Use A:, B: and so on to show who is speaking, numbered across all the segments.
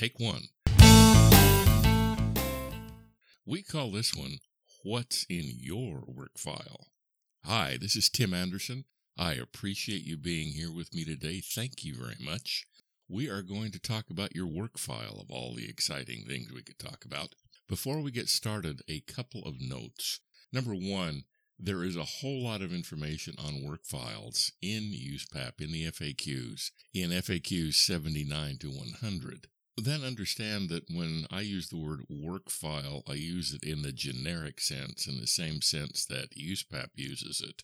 A: Take one. We call this one What's in Your Work File? Hi, this is Tim Anderson. I appreciate you being here with me today. Thank you very much. We are going to talk about your work file of all the exciting things we could talk about. Before we get started, a couple of notes. Number one, there is a whole lot of information on work files in USPAP in the FAQs, in FAQs 79 to 100. Then understand that when I use the word work file, I use it in the generic sense, in the same sense that USPAP uses it.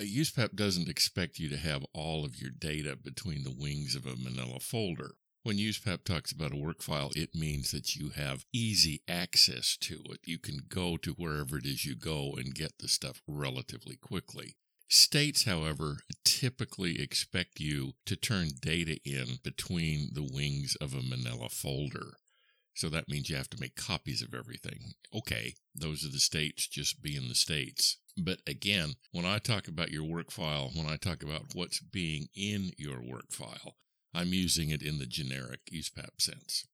A: Uh, a USPAP doesn't expect you to have all of your data between the wings of a manila folder. When USPAP talks about a work file, it means that you have easy access to it. You can go to wherever it is you go and get the stuff relatively quickly. States, however, typically expect you to turn data in between the wings of a manila folder. So that means you have to make copies of everything. Okay, those are the states just being the states. But again, when I talk about your work file, when I talk about what's being in your work file, I'm using it in the generic USPAP sense.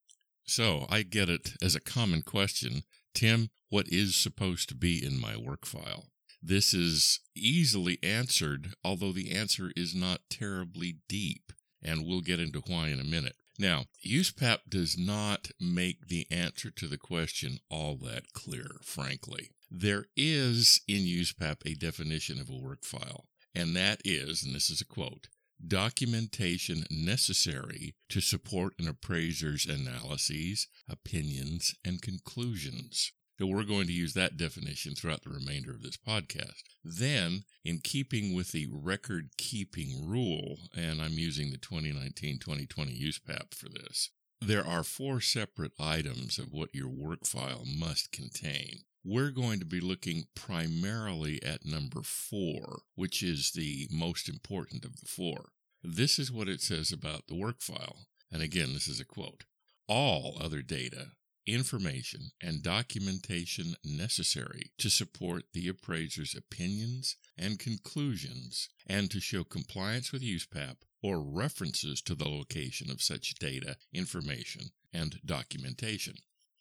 A: So I get it as a common question Tim, what is supposed to be in my work file? This is easily answered, although the answer is not terribly deep, and we'll get into why in a minute. Now, USPAP does not make the answer to the question all that clear, frankly. There is in USPAP a definition of a work file, and that is, and this is a quote, documentation necessary to support an appraiser's analyses, opinions, and conclusions. So we're going to use that definition throughout the remainder of this podcast. Then, in keeping with the record keeping rule, and I'm using the 2019 2020 USPAP for this, there are four separate items of what your work file must contain. We're going to be looking primarily at number four, which is the most important of the four. This is what it says about the work file. And again, this is a quote. All other data information, and documentation necessary to support the appraiser's opinions and conclusions and to show compliance with USPAP or references to the location of such data, information, and documentation.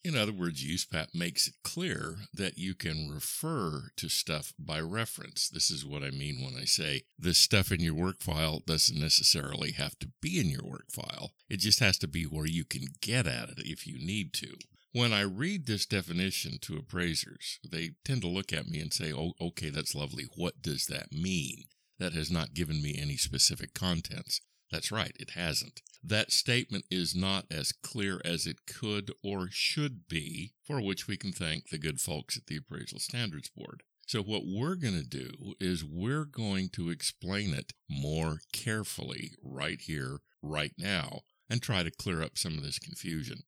A: In other words, USPAP makes it clear that you can refer to stuff by reference. This is what I mean when I say the stuff in your work file doesn't necessarily have to be in your work file. It just has to be where you can get at it if you need to. When I read this definition to appraisers, they tend to look at me and say, oh, okay, that's lovely. What does that mean? That has not given me any specific contents. That's right, it hasn't. That statement is not as clear as it could or should be, for which we can thank the good folks at the Appraisal Standards Board. So, what we're going to do is we're going to explain it more carefully right here, right now, and try to clear up some of this confusion.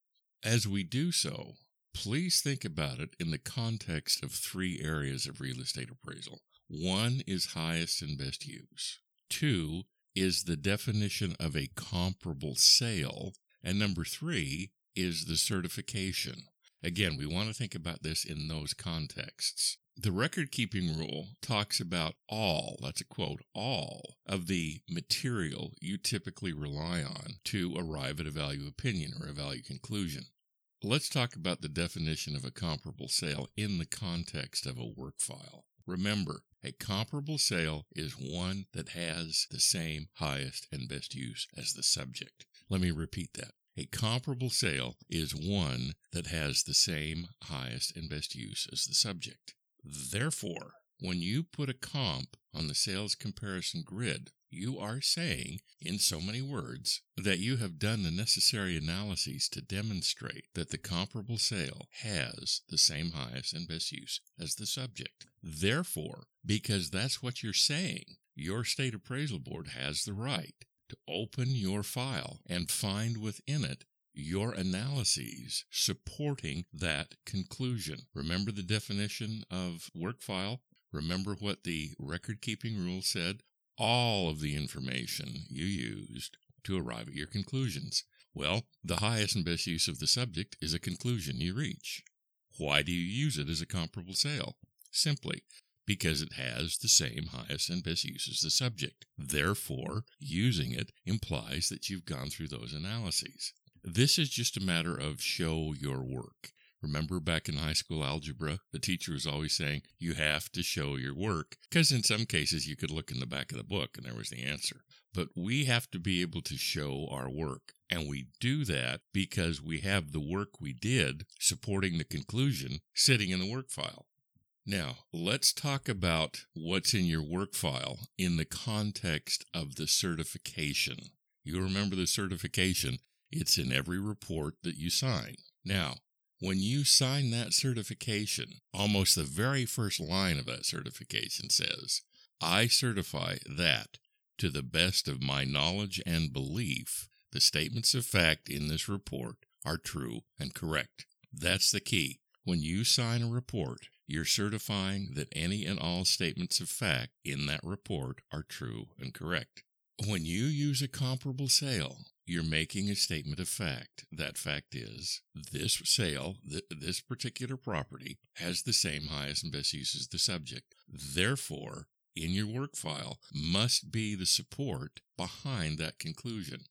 A: As we do so, please think about it in the context of three areas of real estate appraisal. One is highest and best use. Two is the definition of a comparable sale. And number three is the certification. Again, we want to think about this in those contexts. The record keeping rule talks about all, that's a quote, all of the material you typically rely on to arrive at a value opinion or a value conclusion. Let's talk about the definition of a comparable sale in the context of a work file. Remember, a comparable sale is one that has the same highest and best use as the subject. Let me repeat that. A comparable sale is one that has the same highest and best use as the subject. Therefore, when you put a comp on the sales comparison grid, you are saying, in so many words, that you have done the necessary analyses to demonstrate that the comparable sale has the same highest and best use as the subject. Therefore, because that's what you're saying, your state appraisal board has the right to open your file and find within it your analyses supporting that conclusion. Remember the definition of work file? Remember what the record keeping rule said? All of the information you used to arrive at your conclusions. Well, the highest and best use of the subject is a conclusion you reach. Why do you use it as a comparable sale? Simply because it has the same highest and best use as the subject. Therefore, using it implies that you've gone through those analyses. This is just a matter of show your work. Remember back in high school algebra, the teacher was always saying, you have to show your work, because in some cases you could look in the back of the book and there was the answer. But we have to be able to show our work. And we do that because we have the work we did supporting the conclusion sitting in the work file. Now, let's talk about what's in your work file in the context of the certification. You remember the certification, it's in every report that you sign. Now, when you sign that certification, almost the very first line of that certification says, I certify that, to the best of my knowledge and belief, the statements of fact in this report are true and correct. That's the key. When you sign a report, you're certifying that any and all statements of fact in that report are true and correct. When you use a comparable sale, you're making a statement of fact. That fact is this sale, th- this particular property, has the same highest and best use as the subject. Therefore, in your work file must be the support behind that conclusion.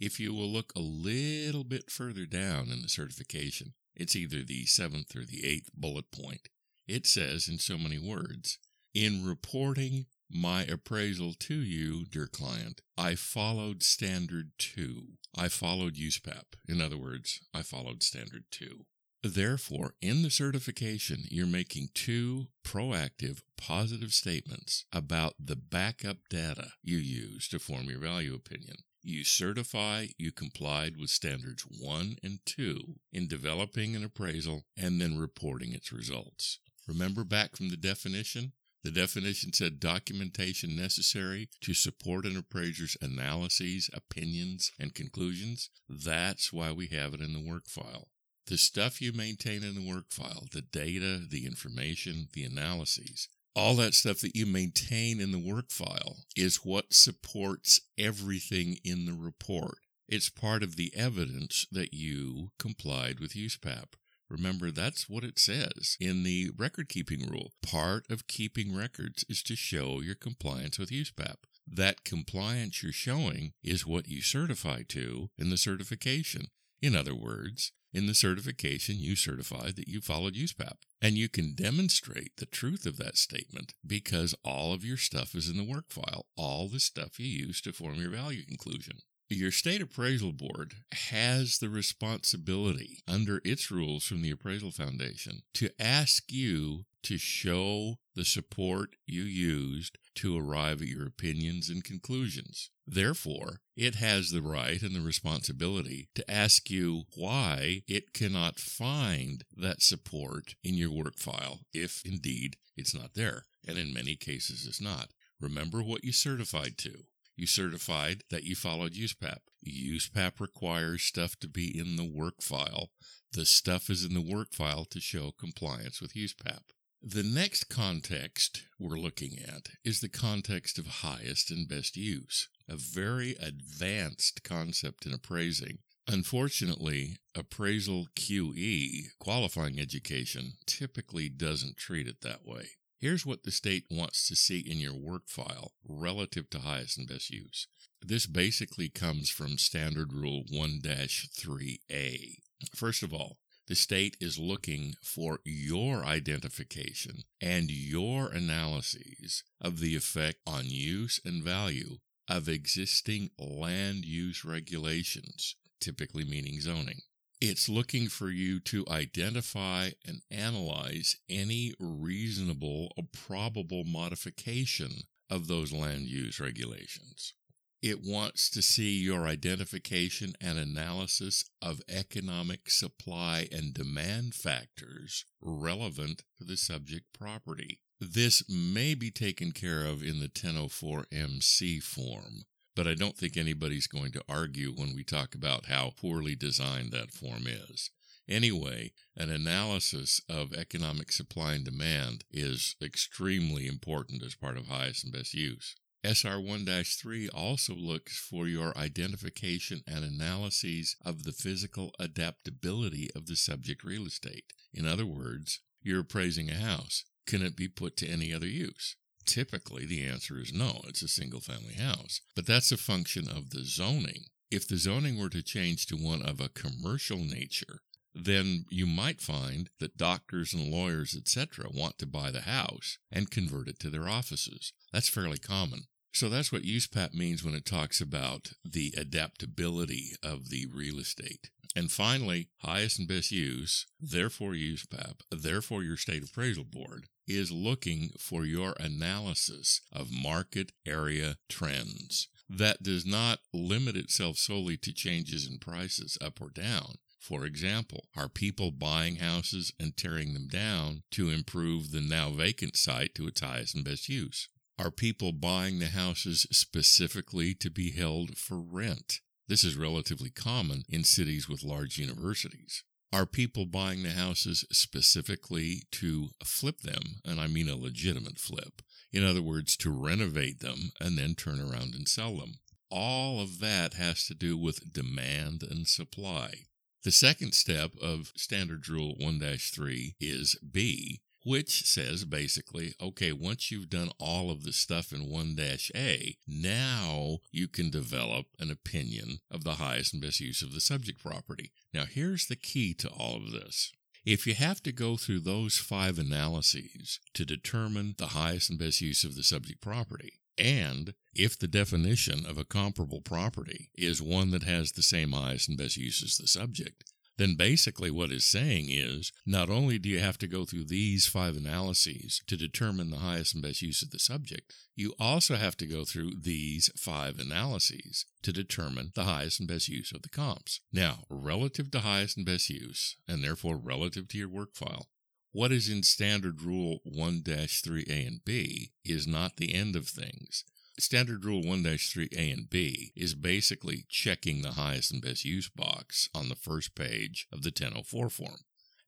A: If you will look a little bit further down in the certification, it's either the seventh or the eighth bullet point. It says in so many words, in reporting my appraisal to you, dear client, I followed standard two. I followed USPAP. In other words, I followed standard two. Therefore, in the certification, you're making two proactive, positive statements about the backup data you use to form your value opinion. You certify you complied with standards one and two in developing an appraisal and then reporting its results. Remember back from the definition? The definition said documentation necessary to support an appraiser's analyses, opinions, and conclusions. That's why we have it in the work file. The stuff you maintain in the work file, the data, the information, the analyses, all that stuff that you maintain in the work file is what supports everything in the report. It's part of the evidence that you complied with USPAP. Remember, that's what it says in the record keeping rule. Part of keeping records is to show your compliance with USPAP. That compliance you're showing is what you certify to in the certification. In other words, in the certification, you certify that you followed USPAP. And you can demonstrate the truth of that statement because all of your stuff is in the work file, all the stuff you use to form your value conclusion. Your state appraisal board has the responsibility under its rules from the Appraisal Foundation to ask you to show the support you used to arrive at your opinions and conclusions. Therefore, it has the right and the responsibility to ask you why it cannot find that support in your work file, if indeed it's not there. And in many cases, it's not. Remember what you certified to. You certified that you followed USPAP. USPAP requires stuff to be in the work file. The stuff is in the work file to show compliance with USPAP. The next context we're looking at is the context of highest and best use, a very advanced concept in appraising. Unfortunately, appraisal QE, qualifying education, typically doesn't treat it that way. Here's what the state wants to see in your work file relative to highest and best use. This basically comes from Standard Rule 1 3A. First of all, the state is looking for your identification and your analyses of the effect on use and value of existing land use regulations, typically meaning zoning. It's looking for you to identify and analyze any reasonable or probable modification of those land use regulations. It wants to see your identification and analysis of economic supply and demand factors relevant to the subject property. This may be taken care of in the 1004MC form, but I don't think anybody's going to argue when we talk about how poorly designed that form is. Anyway, an analysis of economic supply and demand is extremely important as part of highest and best use. SR 1 3 also looks for your identification and analyses of the physical adaptability of the subject real estate. In other words, you're appraising a house. Can it be put to any other use? Typically, the answer is no, it's a single family house. But that's a function of the zoning. if the zoning were to change to one of a commercial nature, then you might find that doctors and lawyers, etc., want to buy the house and convert it to their offices. That's fairly common. So that's what USPAP means when it talks about the adaptability of the real estate. And finally, highest and best use, therefore USPAP, therefore your state appraisal board, is looking for your analysis of market area trends. That does not limit itself solely to changes in prices up or down. For example, are people buying houses and tearing them down to improve the now vacant site to its highest and best use? Are people buying the houses specifically to be held for rent? This is relatively common in cities with large universities. Are people buying the houses specifically to flip them? And I mean a legitimate flip. In other words, to renovate them and then turn around and sell them. All of that has to do with demand and supply. The second step of Standard Rule 1 3 is B, which says basically, okay, once you've done all of the stuff in 1 A, now you can develop an opinion of the highest and best use of the subject property. Now, here's the key to all of this. If you have to go through those five analyses to determine the highest and best use of the subject property, and if the definition of a comparable property is one that has the same highest and best use as the subject, then basically what it's saying is not only do you have to go through these five analyses to determine the highest and best use of the subject, you also have to go through these five analyses to determine the highest and best use of the comps. Now, relative to highest and best use, and therefore relative to your work file, what is in Standard Rule 1 3A and B is not the end of things. Standard Rule 1 3A and B is basically checking the highest and best use box on the first page of the 1004 form.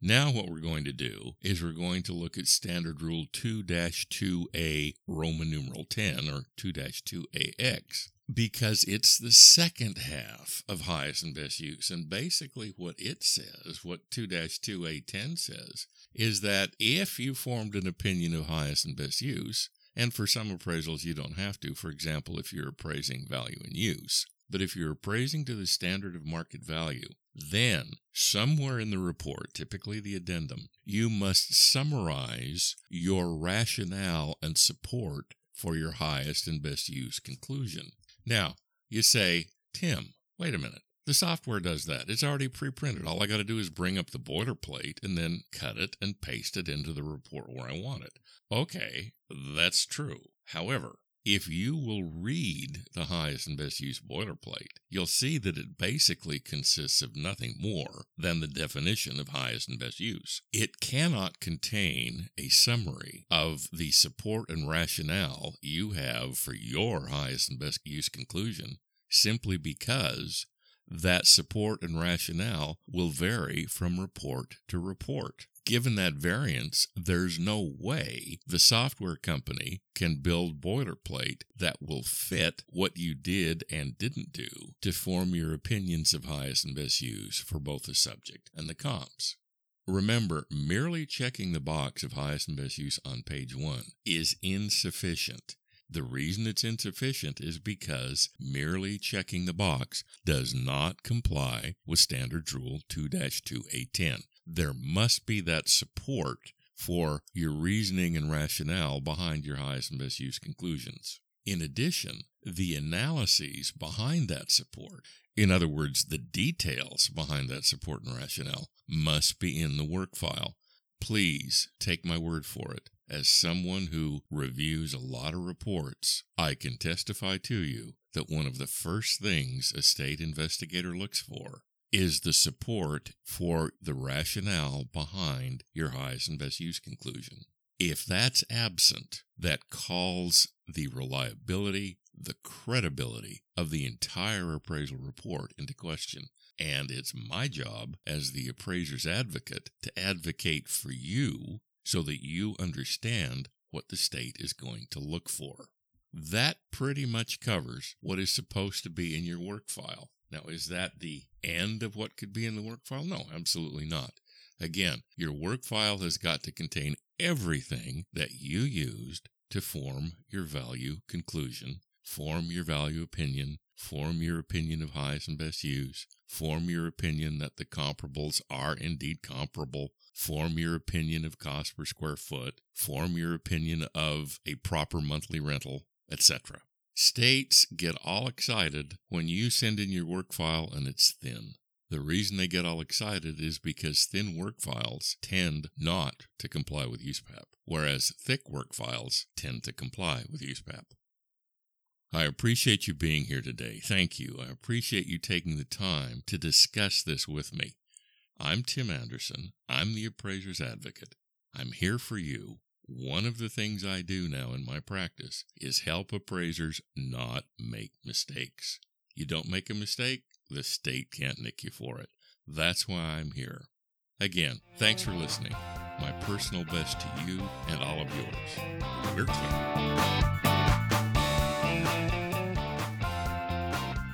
A: Now, what we're going to do is we're going to look at Standard Rule 2 2A Roman numeral 10 or 2 2AX because it's the second half of highest and best use. And basically, what it says, what 2 2A10 says, is that if you formed an opinion of highest and best use, and for some appraisals, you don't have to. For example, if you're appraising value in use. But if you're appraising to the standard of market value, then somewhere in the report, typically the addendum, you must summarize your rationale and support for your highest and best use conclusion. Now, you say, Tim, wait a minute. The software does that. It's already pre printed. All I got to do is bring up the boilerplate and then cut it and paste it into the report where I want it. Okay, that's true. However, if you will read the highest and best use boilerplate, you'll see that it basically consists of nothing more than the definition of highest and best use. It cannot contain a summary of the support and rationale you have for your highest and best use conclusion simply because that support and rationale will vary from report to report. Given that variance, there's no way the software company can build boilerplate that will fit what you did and didn't do to form your opinions of highest and best use for both the subject and the comps. Remember, merely checking the box of highest and best use on page one is insufficient. The reason it's insufficient is because merely checking the box does not comply with Standard Rule 2 2A10. There must be that support for your reasoning and rationale behind your highest and best use conclusions. In addition, the analyses behind that support, in other words, the details behind that support and rationale, must be in the work file. Please take my word for it. As someone who reviews a lot of reports, I can testify to you that one of the first things a state investigator looks for is the support for the rationale behind your highest and best use conclusion. If that's absent, that calls the reliability, the credibility of the entire appraisal report into question. And it's my job as the appraiser's advocate to advocate for you so that you understand what the state is going to look for. That pretty much covers what is supposed to be in your work file. Now, is that the end of what could be in the work file? No, absolutely not. Again, your work file has got to contain everything that you used to form your value conclusion, form your value opinion, form your opinion of highest and best use, form your opinion that the comparables are indeed comparable, form your opinion of cost per square foot, form your opinion of a proper monthly rental, etc. States get all excited when you send in your work file and it's thin. The reason they get all excited is because thin work files tend not to comply with USPAP, whereas thick work files tend to comply with USPAP. I appreciate you being here today. Thank you. I appreciate you taking the time to discuss this with me. I'm Tim Anderson. I'm the appraiser's advocate. I'm here for you. One of the things I do now in my practice is help appraisers not make mistakes. You don't make a mistake, the state can't nick you for it. That's why I'm here. Again, thanks for listening. My personal best to you and all of yours. We're.